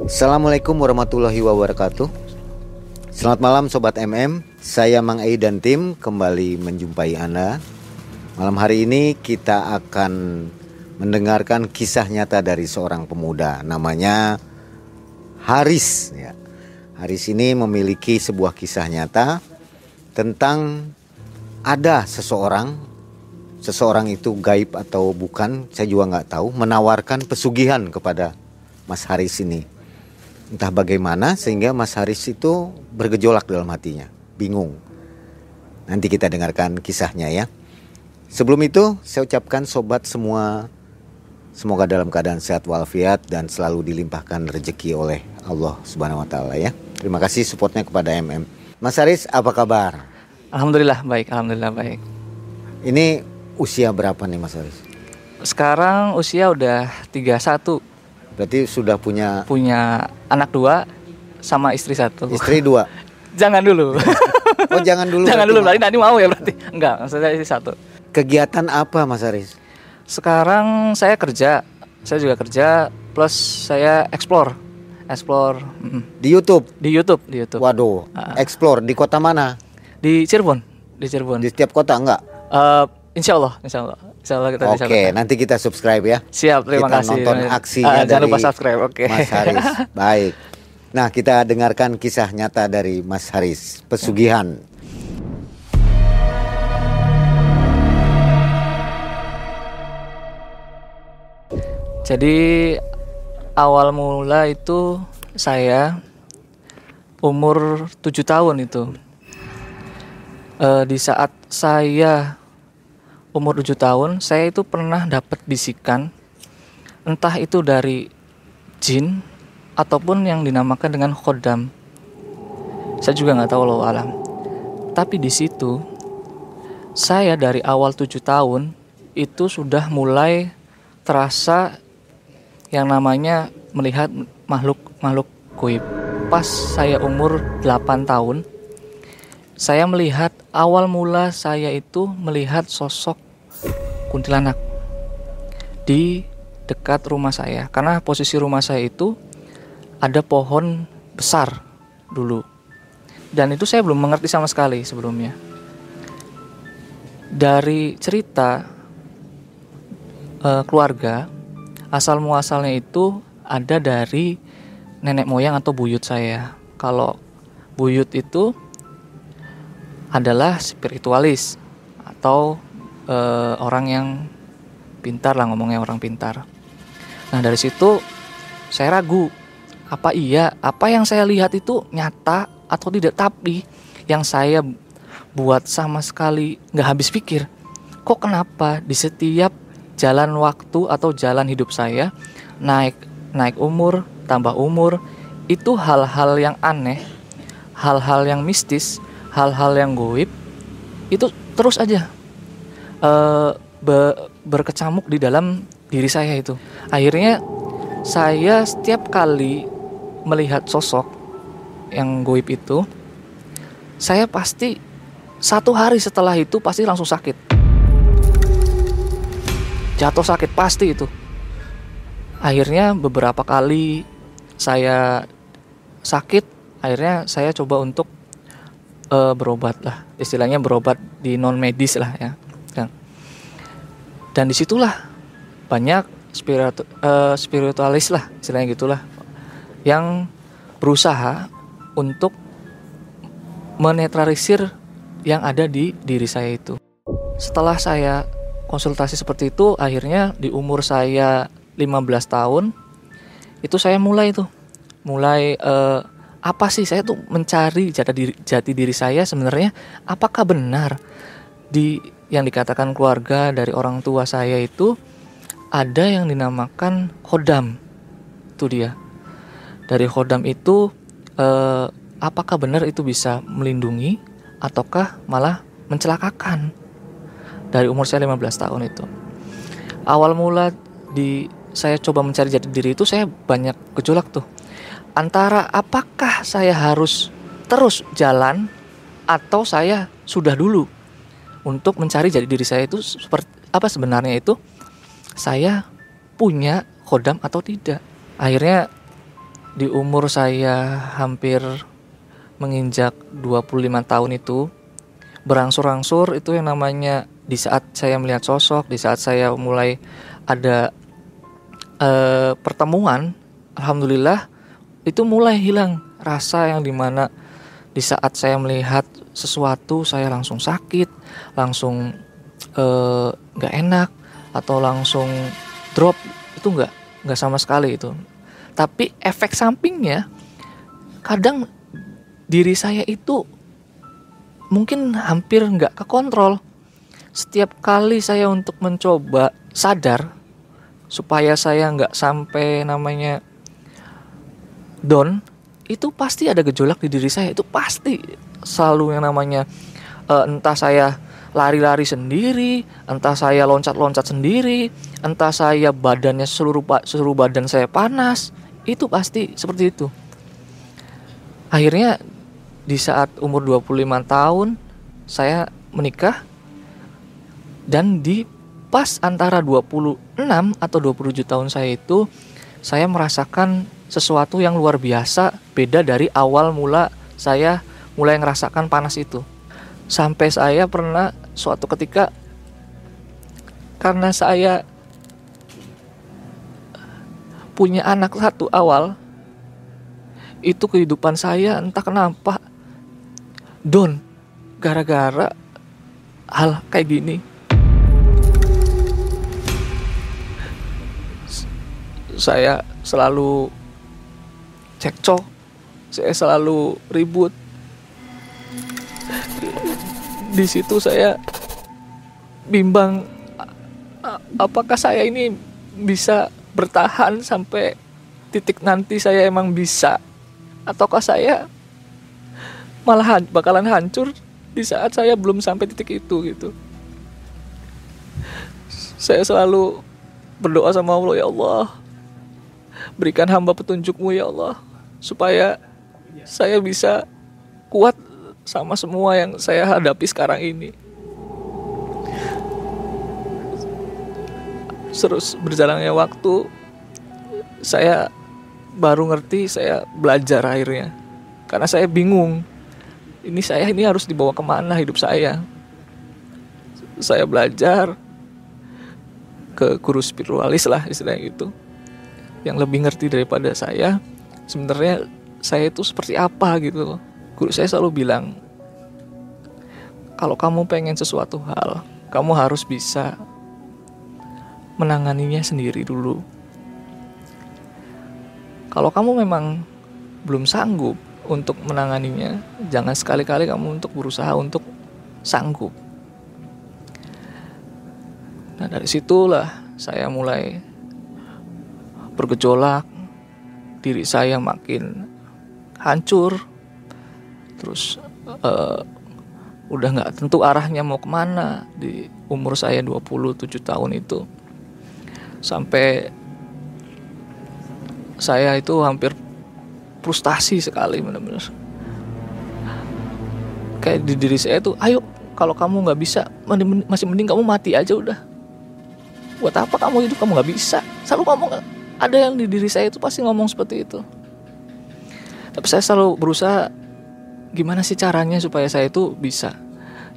Assalamualaikum warahmatullahi wabarakatuh. Selamat malam Sobat MM Saya Mang Ei dan tim kembali menjumpai Anda. Malam hari ini kita akan mendengarkan kisah nyata dari seorang pemuda. Namanya Haris ya. Haris ini memiliki sebuah kisah nyata Tentang ada seseorang. Seseorang itu gaib atau bukan Saya juga nggak tahu Menawarkan pesugihan kepada Mas Haris ini entah bagaimana sehingga Mas Haris itu bergejolak dalam hatinya, bingung. Nanti kita dengarkan kisahnya ya. Sebelum itu saya ucapkan sobat semua semoga dalam keadaan sehat walafiat dan selalu dilimpahkan rezeki oleh Allah Subhanahu wa taala ya. Terima kasih supportnya kepada MM. Mas Haris apa kabar? Alhamdulillah baik, alhamdulillah baik. Ini usia berapa nih Mas Haris? Sekarang usia udah 31 Berarti sudah punya punya anak dua sama istri satu. istri dua. jangan dulu. Oh jangan dulu. jangan dulu berarti nanti mau ya berarti. Enggak, maksudnya istri satu. Kegiatan apa Mas Haris? Sekarang saya kerja, saya juga kerja plus saya explore, explore Di YouTube. di YouTube, di YouTube. Waduh, Ah. explore di kota mana? Di Cirebon, di Cirebon. Di setiap kota enggak? Eh, insya Allah, insya Allah, insya Allah kita bisa. Oke, nanti kita subscribe ya. Siap, terima kita kasih. nonton Ah, aksinya jangan dari lupa subscribe, oke. Mas Haris. Baik. Nah, kita dengarkan kisah nyata dari Mas Haris, pesugihan. Jadi awal mula itu saya umur 7 tahun itu. Eh, di saat saya umur 7 tahun, saya itu pernah dapat bisikan entah itu dari jin ataupun yang dinamakan dengan khodam. Saya juga nggak tahu loh alam. Tapi di situ saya dari awal 7 tahun itu sudah mulai terasa yang namanya melihat makhluk-makhluk goib. Pas saya umur 8 tahun, saya melihat awal mula saya itu melihat sosok kuntilanak di dekat rumah saya. Karena posisi rumah saya itu ada pohon besar dulu. Dan itu saya belum mengerti sama sekali sebelumnya. Dari cerita eh, keluarga asal muasalnya itu ada dari nenek moyang atau buyut saya. Kalau buyut itu adalah spiritualis atau eh, orang yang pintar lah ngomongnya orang pintar. Nah dari situ saya ragu apa iya apa yang saya lihat itu nyata atau tidak tapi yang saya buat sama sekali nggak habis pikir kok kenapa di setiap jalan waktu atau jalan hidup saya naik naik umur tambah umur itu hal-hal yang aneh hal-hal yang mistis hal-hal yang goib itu terus aja eh, be- berkecamuk di dalam diri saya itu. Akhirnya saya setiap kali melihat sosok yang goib itu saya pasti satu hari setelah itu pasti langsung sakit. Jatuh sakit pasti itu. Akhirnya beberapa kali saya sakit akhirnya saya coba untuk eh, berobat lah. Istilahnya berobat di non medis lah ya. Kan. Dan di situlah banyak spiritu, eh, spiritualis lah istilahnya gitulah yang berusaha untuk menetralisir yang ada di diri saya itu. Setelah saya konsultasi seperti itu akhirnya di umur saya 15 tahun itu saya mulai tuh. Mulai eh, apa sih saya tuh mencari jati diri, jati diri saya sebenarnya? Apakah benar di yang dikatakan keluarga dari orang tua saya itu ada yang dinamakan khodam? Itu dia. Dari khodam itu eh, apakah benar itu bisa melindungi ataukah malah mencelakakan? Dari umur saya 15 tahun itu. Awal mula di saya coba mencari jati diri itu saya banyak gejolak tuh antara apakah saya harus terus jalan atau saya sudah dulu untuk mencari jati diri saya itu seperti apa sebenarnya itu? Saya punya kodam atau tidak? Akhirnya di umur saya hampir menginjak 25 tahun itu berangsur-angsur itu yang namanya di saat saya melihat sosok, di saat saya mulai ada uh, pertemuan, alhamdulillah itu mulai hilang rasa yang di mana di saat saya melihat sesuatu saya langsung sakit, langsung eh, nggak enak atau langsung drop itu nggak nggak sama sekali itu. Tapi efek sampingnya kadang diri saya itu mungkin hampir nggak kekontrol. Setiap kali saya untuk mencoba sadar supaya saya nggak sampai namanya down, itu pasti ada gejolak di diri saya. Itu pasti selalu yang namanya uh, entah saya lari-lari sendiri, entah saya loncat-loncat sendiri, entah saya badannya seluruh seluruh badan saya panas, itu pasti seperti itu. Akhirnya di saat umur 25 tahun saya menikah dan di pas antara 26 atau 27 tahun saya itu saya merasakan sesuatu yang luar biasa beda dari awal mula saya mulai ngerasakan panas itu sampai saya pernah suatu ketika karena saya punya anak satu awal itu kehidupan saya entah kenapa Don, gara-gara hal kayak gini. Saya selalu cekcok, saya selalu ribut. Di situ saya bimbang apakah saya ini bisa bertahan sampai titik nanti saya emang bisa? Ataukah saya malah bakalan hancur di saat saya belum sampai titik itu gitu. Saya selalu berdoa sama Allah ya Allah berikan hamba petunjukmu ya Allah supaya saya bisa kuat sama semua yang saya hadapi sekarang ini. Terus berjalannya waktu saya baru ngerti saya belajar akhirnya. Karena saya bingung ini saya ini harus dibawa ke mana hidup saya? Saya belajar ke guru spiritualis lah istilahnya itu yang lebih ngerti daripada saya sebenarnya saya itu seperti apa gitu guru saya selalu bilang kalau kamu pengen sesuatu hal kamu harus bisa menanganinya sendiri dulu kalau kamu memang belum sanggup untuk menanganinya. Jangan sekali-kali kamu untuk berusaha untuk sanggup. Nah dari situlah saya mulai bergejolak, diri saya makin hancur, terus uh, udah nggak tentu arahnya mau ke mana di umur saya 27 tahun itu. Sampai saya itu hampir frustasi sekali benar-benar kayak di diri saya tuh ayo kalau kamu nggak bisa masih mending kamu mati aja udah. Buat apa kamu hidup? Kamu nggak bisa. Selalu ngomong ada yang di diri saya itu pasti ngomong seperti itu. Tapi saya selalu berusaha gimana sih caranya supaya saya itu bisa?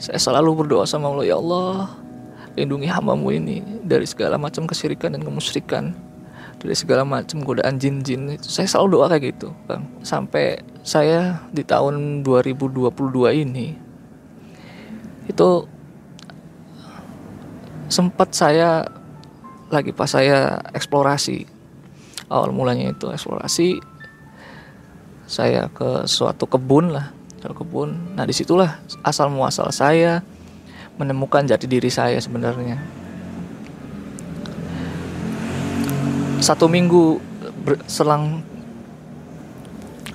Saya selalu berdoa sama Allah ya Allah lindungi hambamu ini dari segala macam kesyirikan dan kemusyrikan dari segala macam godaan jin-jin. Itu saya selalu doa kayak gitu bang. Sampai saya di tahun 2022 ini itu sempat saya lagi pas saya eksplorasi awal mulanya itu eksplorasi saya ke suatu kebun lah ke kebun. Nah di situlah asal muasal saya menemukan jati diri saya sebenarnya. Satu minggu selang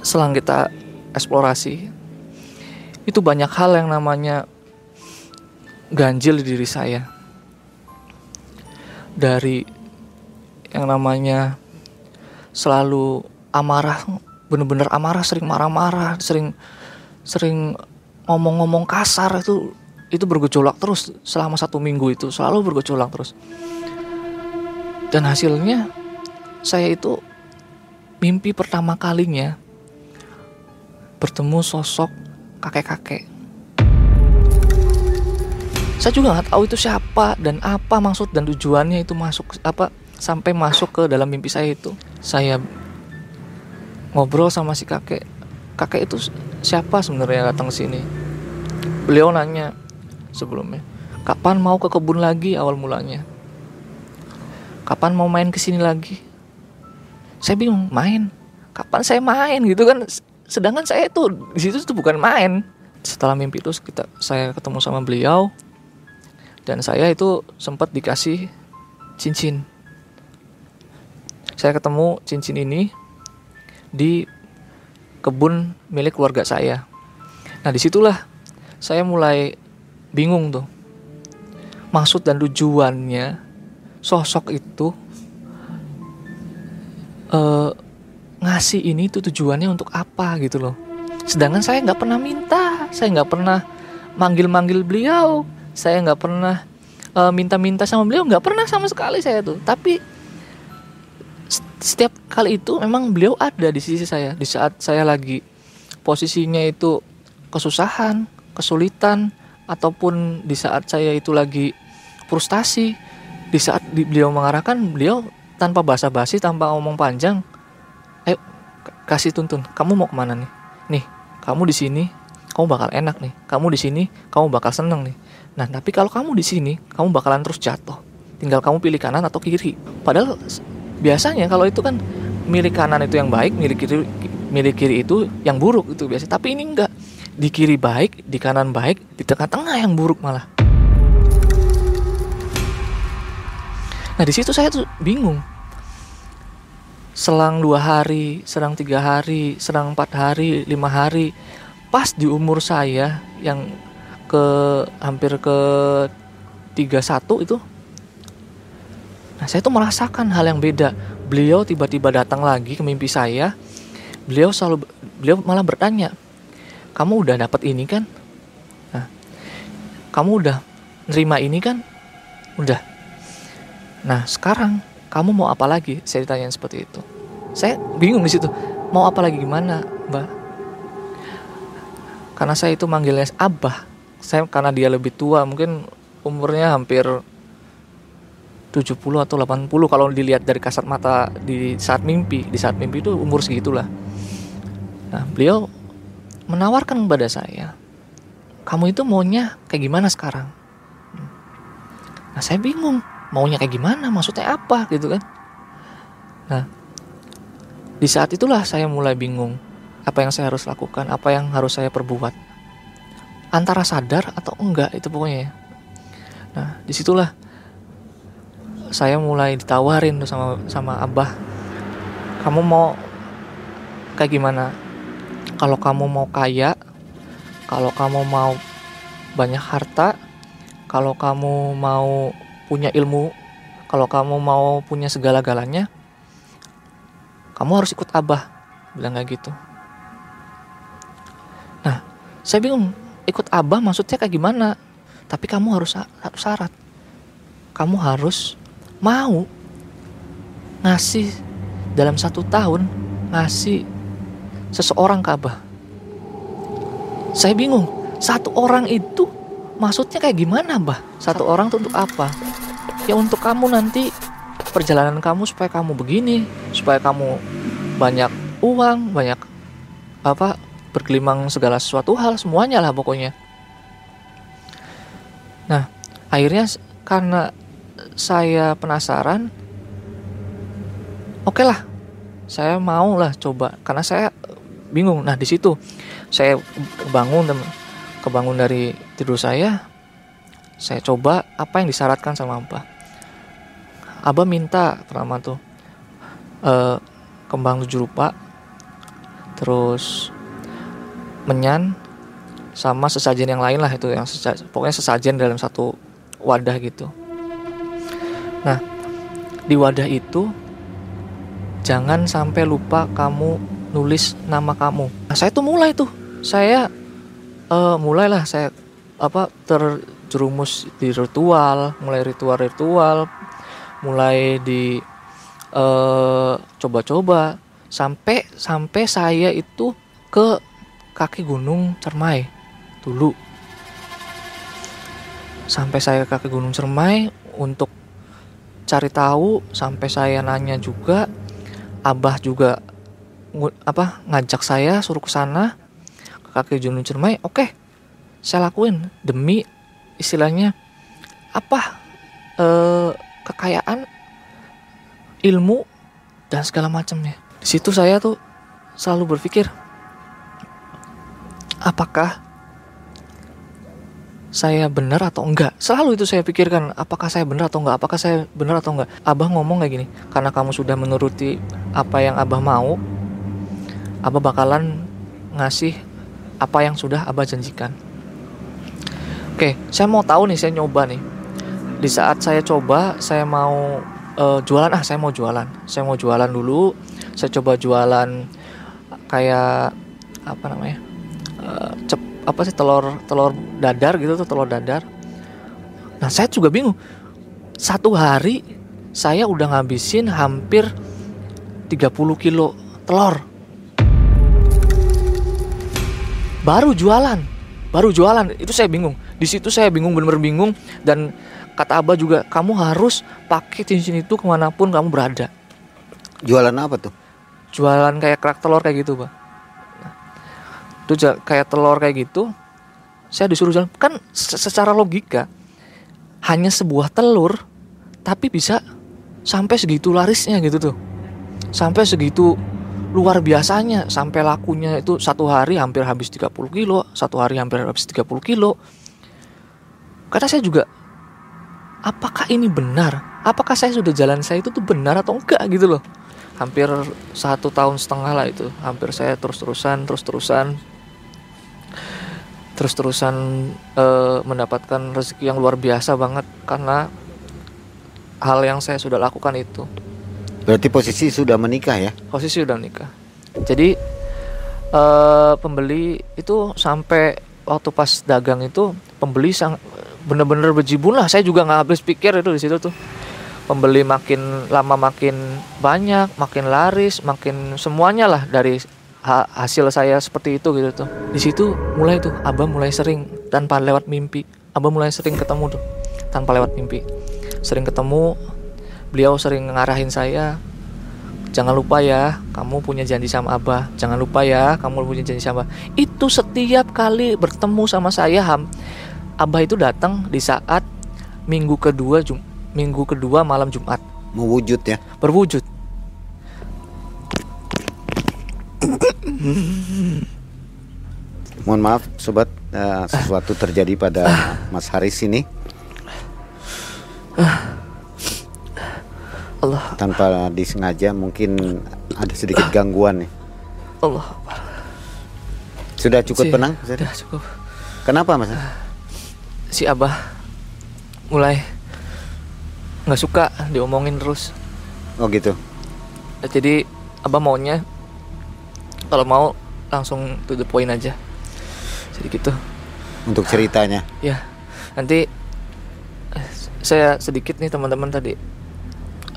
selang kita eksplorasi itu banyak hal yang namanya ganjil di diri saya. Dari yang namanya selalu amarah bener-bener amarah sering marah-marah sering sering ngomong-ngomong kasar itu itu bergejolak terus selama satu minggu itu selalu bergejolak terus dan hasilnya saya itu mimpi pertama kalinya bertemu sosok kakek-kakek. Saya juga nggak tahu itu siapa dan apa maksud dan tujuannya itu masuk apa sampai masuk ke dalam mimpi saya itu. Saya ngobrol sama si kakek. Kakek itu siapa sebenarnya datang ke sini? Beliau nanya sebelumnya, kapan mau ke kebun lagi awal mulanya? Kapan mau main ke sini lagi? Saya bingung, main. Kapan saya main gitu kan? Sedangkan saya itu di situ tuh bukan main. Setelah mimpi itu kita saya ketemu sama beliau, dan saya itu sempat dikasih cincin saya ketemu cincin ini di kebun milik keluarga saya. Nah di situlah saya mulai bingung tuh. Maksud dan tujuannya sosok itu uh, ngasih ini tuh tujuannya untuk apa gitu loh. Sedangkan saya nggak pernah minta saya nggak pernah manggil-manggil beliau saya nggak pernah uh, minta-minta sama beliau nggak pernah sama sekali saya tuh. Tapi setiap kali itu memang beliau ada di sisi saya di saat saya lagi posisinya itu kesusahan kesulitan ataupun di saat saya itu lagi frustasi di saat beliau mengarahkan beliau tanpa basa-basi tanpa ngomong panjang eh kasih tuntun kamu mau ke mana nih nih kamu di sini kamu bakal enak nih kamu di sini kamu bakal seneng nih Nah, tapi kalau kamu di sini, kamu bakalan terus jatuh. Tinggal kamu pilih kanan atau kiri. Padahal biasanya kalau itu kan milik kanan itu yang baik, milik kiri milik kiri itu yang buruk itu biasa. Tapi ini enggak. Di kiri baik, di kanan baik, di tengah-tengah yang buruk malah. Nah di situ saya tuh bingung. Selang dua hari, selang tiga hari, selang empat hari, lima hari, pas di umur saya yang ke hampir ke 31 itu Nah, saya tuh merasakan hal yang beda. Beliau tiba-tiba datang lagi ke mimpi saya. Beliau selalu beliau malah bertanya, "Kamu udah dapat ini kan?" Nah, "Kamu udah nerima ini kan?" "Udah." Nah, sekarang kamu mau apa lagi? Saya ditanya seperti itu. Saya bingung di situ. Mau apa lagi gimana, Mbak? Karena saya itu manggilnya Abah saya karena dia lebih tua mungkin umurnya hampir 70 atau 80 kalau dilihat dari kasat mata di saat mimpi di saat mimpi itu umur segitulah. Nah beliau menawarkan kepada saya kamu itu maunya kayak gimana sekarang? Nah saya bingung maunya kayak gimana? Maksudnya apa? Gitu kan. Nah di saat itulah saya mulai bingung apa yang saya harus lakukan apa yang harus saya perbuat. Antara sadar atau enggak itu pokoknya ya. Nah di situlah saya mulai ditawarin tuh sama sama abah, kamu mau kayak gimana? Kalau kamu mau kaya, kalau kamu mau banyak harta, kalau kamu mau punya ilmu, kalau kamu mau punya segala-galanya, kamu harus ikut abah, bilang kayak gitu. Nah, saya bingung ikut abah maksudnya kayak gimana tapi kamu harus syarat kamu harus mau ngasih dalam satu tahun ngasih seseorang ke abah saya bingung satu orang itu maksudnya kayak gimana bah satu orang itu untuk apa? Ya untuk kamu nanti perjalanan kamu supaya kamu begini supaya kamu banyak uang banyak apa bergelimang segala sesuatu hal semuanya lah pokoknya. Nah akhirnya karena saya penasaran oke okay lah saya mau lah coba karena saya bingung nah di situ saya kebangun kebangun dari tidur saya saya coba apa yang disyaratkan sama abah abah minta pertama tuh uh, kembang tujuh rupa terus menyan sama sesajen yang lain lah itu yang sesajen, pokoknya sesajen dalam satu wadah gitu. Nah, di wadah itu jangan sampai lupa kamu nulis nama kamu. Nah, saya tuh mulai tuh. Saya uh, mulailah saya apa terjerumus di ritual, mulai ritual-ritual, mulai di eh, coba-coba sampai sampai saya itu ke kaki gunung Cermai dulu sampai saya ke kaki gunung Cermai untuk cari tahu sampai saya nanya juga abah juga apa ngajak saya suruh ke sana ke kaki gunung Cermai oke saya lakuin. Demi istilahnya apa eh, kekayaan ilmu dan segala macamnya. Di situ saya tuh selalu berpikir apakah saya benar atau enggak? Selalu itu saya pikirkan apakah saya benar atau enggak? Apakah saya benar atau enggak? Abah ngomong kayak gini karena kamu sudah menuruti apa yang abah mau abah bakalan ngasih apa yang sudah abah janjikan. Oke saya mau tahu nih saya nyoba nih. Di saat saya coba saya mau eh, jualan. Ah saya mau jualan. Saya mau jualan dulu. Saya coba jualan kayak apa namanya eh, cep apa sih telur telur dadar gitu tuh telur dadar. Nah saya juga bingung. Satu hari saya udah ngabisin hampir 30 kilo telur. Baru jualan baru jualan. Itu saya bingung. Di situ saya bingung bener-bener bingung. Dan kata abah juga kamu harus pakai cincin itu ke mana pun kamu berada. Jualan apa tuh? jualan kayak kerak telur kayak gitu pak itu kayak telur kayak gitu saya disuruh jalan. Kan se- secara logika hanya sebuah telur tapi bisa sampai segitu larisnya gitu tuh. Sampai segitu luar biasanya sampai lakunya itu satu hari hampir habis 30 kilo satu hari hampir habis 30 kilo. Karena saya juga apakah ini benar? Apakah saya sudah jalan saya itu tuh benar atau enggak? gitu loh. Hampir satu tahun setengah lah itu. Hampir saya terus terusan terus terusan terus terusan mendapatkan rezeki yang luar biasa banget karena hal yang saya sudah lakukan itu. Berarti posisi sudah menikah ya? posisi udah nikah jadi eh, pembeli itu sampai waktu pas dagang itu pembeli sang bener-bener bejibun lah. Saya juga nggak habis pikir itu di situ tuh. Pembeli makin lama makin banyak makin laris makin semuanya lah dari ha- hasil saya seperti itu gitu tuh. Di situ mulai tuh abah mulai sering tanpa lewat mimpi. Abah mulai sering ketemu tuh tanpa lewat mimpi. Sering ketemu beliau sering ngarahin saya jangan lupa ya kamu punya janji sama abah. Jangan lupa ya kamu punya janji sama abah. Itu setiap kali bertemu sama saya ham abah itu datang di saat minggu kedua jum minggu kedua malam jumat. Mewujud ya? berwujud Mohon maaf sobat eh, sesuatu terjadi pada Mas Haris ini Allah tanpa disengaja mungkin ada sedikit gangguan nih. Allah Sudah cukup Si- tenang? Ustaz? udah cukup Kenapa Mas? si abah mulai nggak suka diomongin terus Oh gitu. jadi abah maunya kalau mau langsung to the point aja. Jadi gitu Untuk ceritanya. ya nanti eh, saya sedikit nih teman-teman tadi.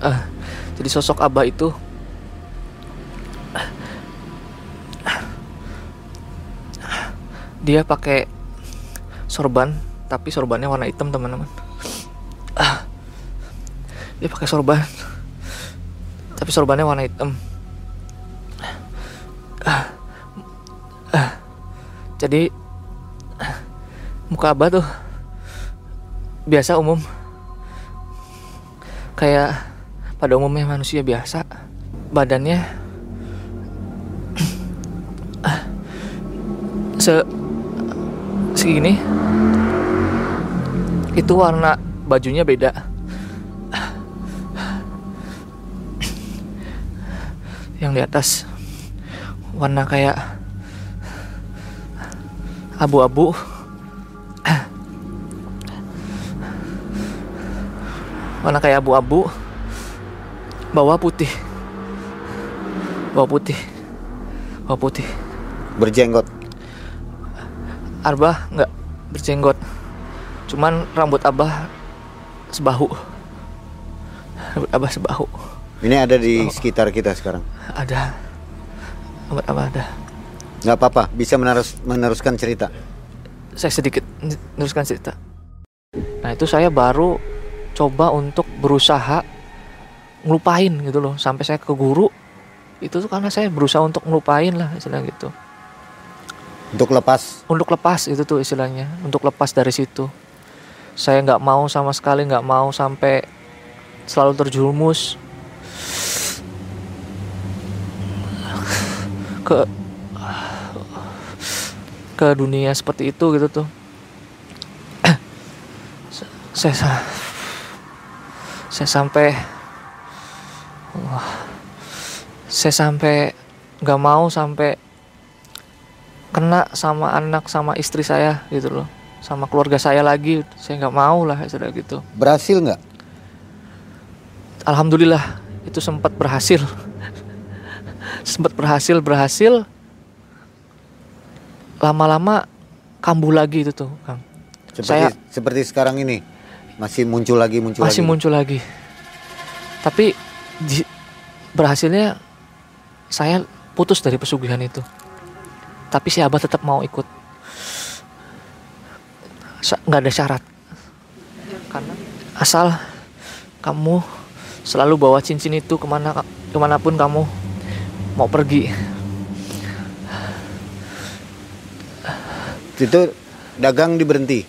Eh, jadi sosok abah itu dia pakai sorban tapi sorbannya warna hitam teman-teman. Ah. dia pakai sorban tapi sorbannya warna hitam jadi muka abah tuh biasa umum. Kayak pada umumnya manusia biasa badannya se segini. Itu warna bajunya beda. Yang di atas warna kayak abu-abu. Warna kayak abu-abu. Bawah putih. Bawah putih. Bawah putih. Berjenggot. Arbah nggak berjenggot. Cuman rambut abah sebahu. Rambut abah sebahu. Ini ada di sekitar kita sekarang. ada. Sobat Abah ada. Nggak apa-apa, bisa menerus, meneruskan cerita. Saya sedikit meneruskan cerita. Nah itu saya baru coba untuk berusaha ngelupain gitu loh. Sampai saya ke guru itu tuh karena saya berusaha untuk ngelupain lah istilah gitu. Untuk lepas, untuk lepas itu tuh istilahnya. Untuk lepas dari situ. Saya nggak mau sama sekali nggak mau sampai selalu terjerumus. Ke ke dunia seperti itu gitu tuh. Saya sa- saya sampai wah, saya sampai nggak mau sampai kena sama anak sama istri saya gitu loh. Sama keluarga saya lagi saya nggak mau lah sudah gitu. Berhasil nggak? alhamdulillah itu sempat berhasil. Sempat berhasil berhasil lama-lama kambuh lagi itu tuh kang. Seperti, Saya- seperti sekarang ini, masih muncul lagi, muncul masih lagi. muncul lagi. Tapi di- berhasilnya saya putus dari pesugihan itu. Tapi si abah tetap mau ikut. Sa- nggak ada syarat. Karena? Asal kamu selalu bawa cincin itu ke mana ke mana pun kamu mau pergi Itu dagang diberhenti.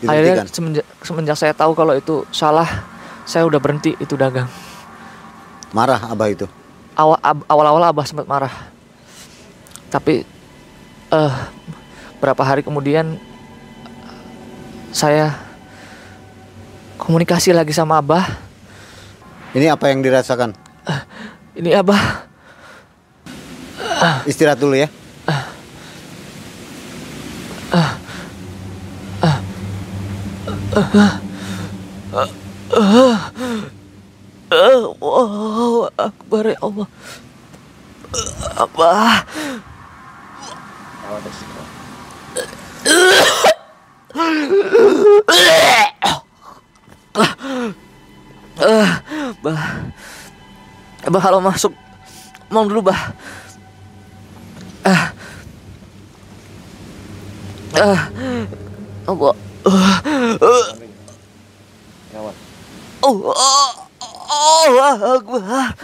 akhirnya Diberhentikan. semenjak, semenjak saya tahu kalau itu salah saya udah berhenti itu dagang Marah abah itu. awal ab- awal-awal abah sempat marah tapi eh berapa hari kemudian saya komunikasi lagi sama abah Ini apa yang dirasakan? ini abah Istirahat dulu ya. Allahu akbar ya Allah. Eh, bah. Bah kalau masuk mau dulu bah. Ah. Ah. Allah Oh, oh, Allah Akbar.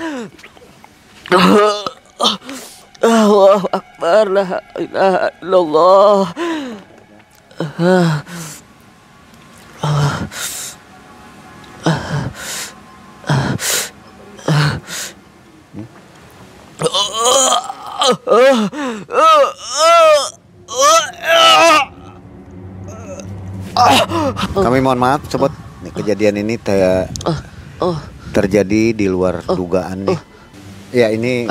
Allah Akbar la ilaha illallah. Kami mohon maaf, sobat. Nih, kejadian ini te- Oh, terjadi di luar dugaan nih. Ya ini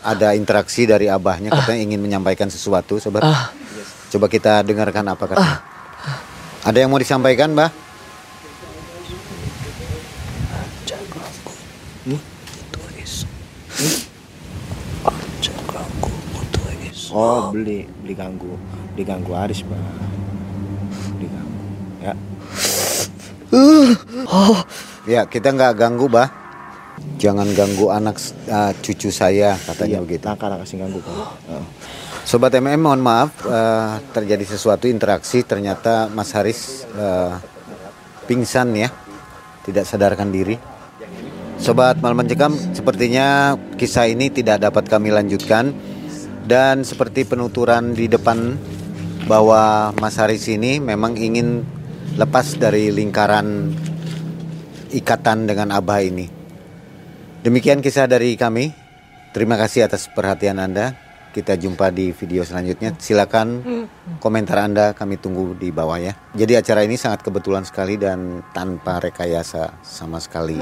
ada interaksi dari abahnya katanya ingin menyampaikan sesuatu, sobat. ah, Coba kita dengarkan apa katanya. Ada yang mau disampaikan, Mbah? Oh beli beli ganggu diganggu Aris bang diganggu ya Ya, kita nggak ganggu, Bah. Jangan ganggu anak uh, cucu saya, katanya iya begitu. nakal kasih ganggu bang Heeh. Sobat MM, mohon maaf, uh, terjadi sesuatu interaksi. Ternyata Mas Haris uh, pingsan ya, tidak sadarkan diri. Sobat Malam Mencekam, sepertinya kisah ini tidak dapat kami lanjutkan. Dan seperti penuturan di depan bahwa Mas Haris ini memang ingin lepas dari lingkaran ikatan dengan Abah ini. Demikian kisah dari kami. Terima kasih atas perhatian Anda. Kita jumpa di video selanjutnya. Silakan komentar Anda kami tunggu di bawah ya. Jadi acara ini sangat kebetulan sekali dan tanpa rekayasa sama sekali.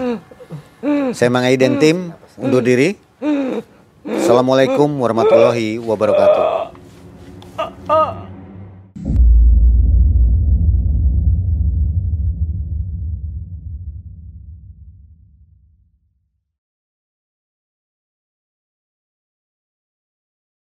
Saya Mang Aiden Tim undur diri. Assalamualaikum warahmatullahi wabarakatuh.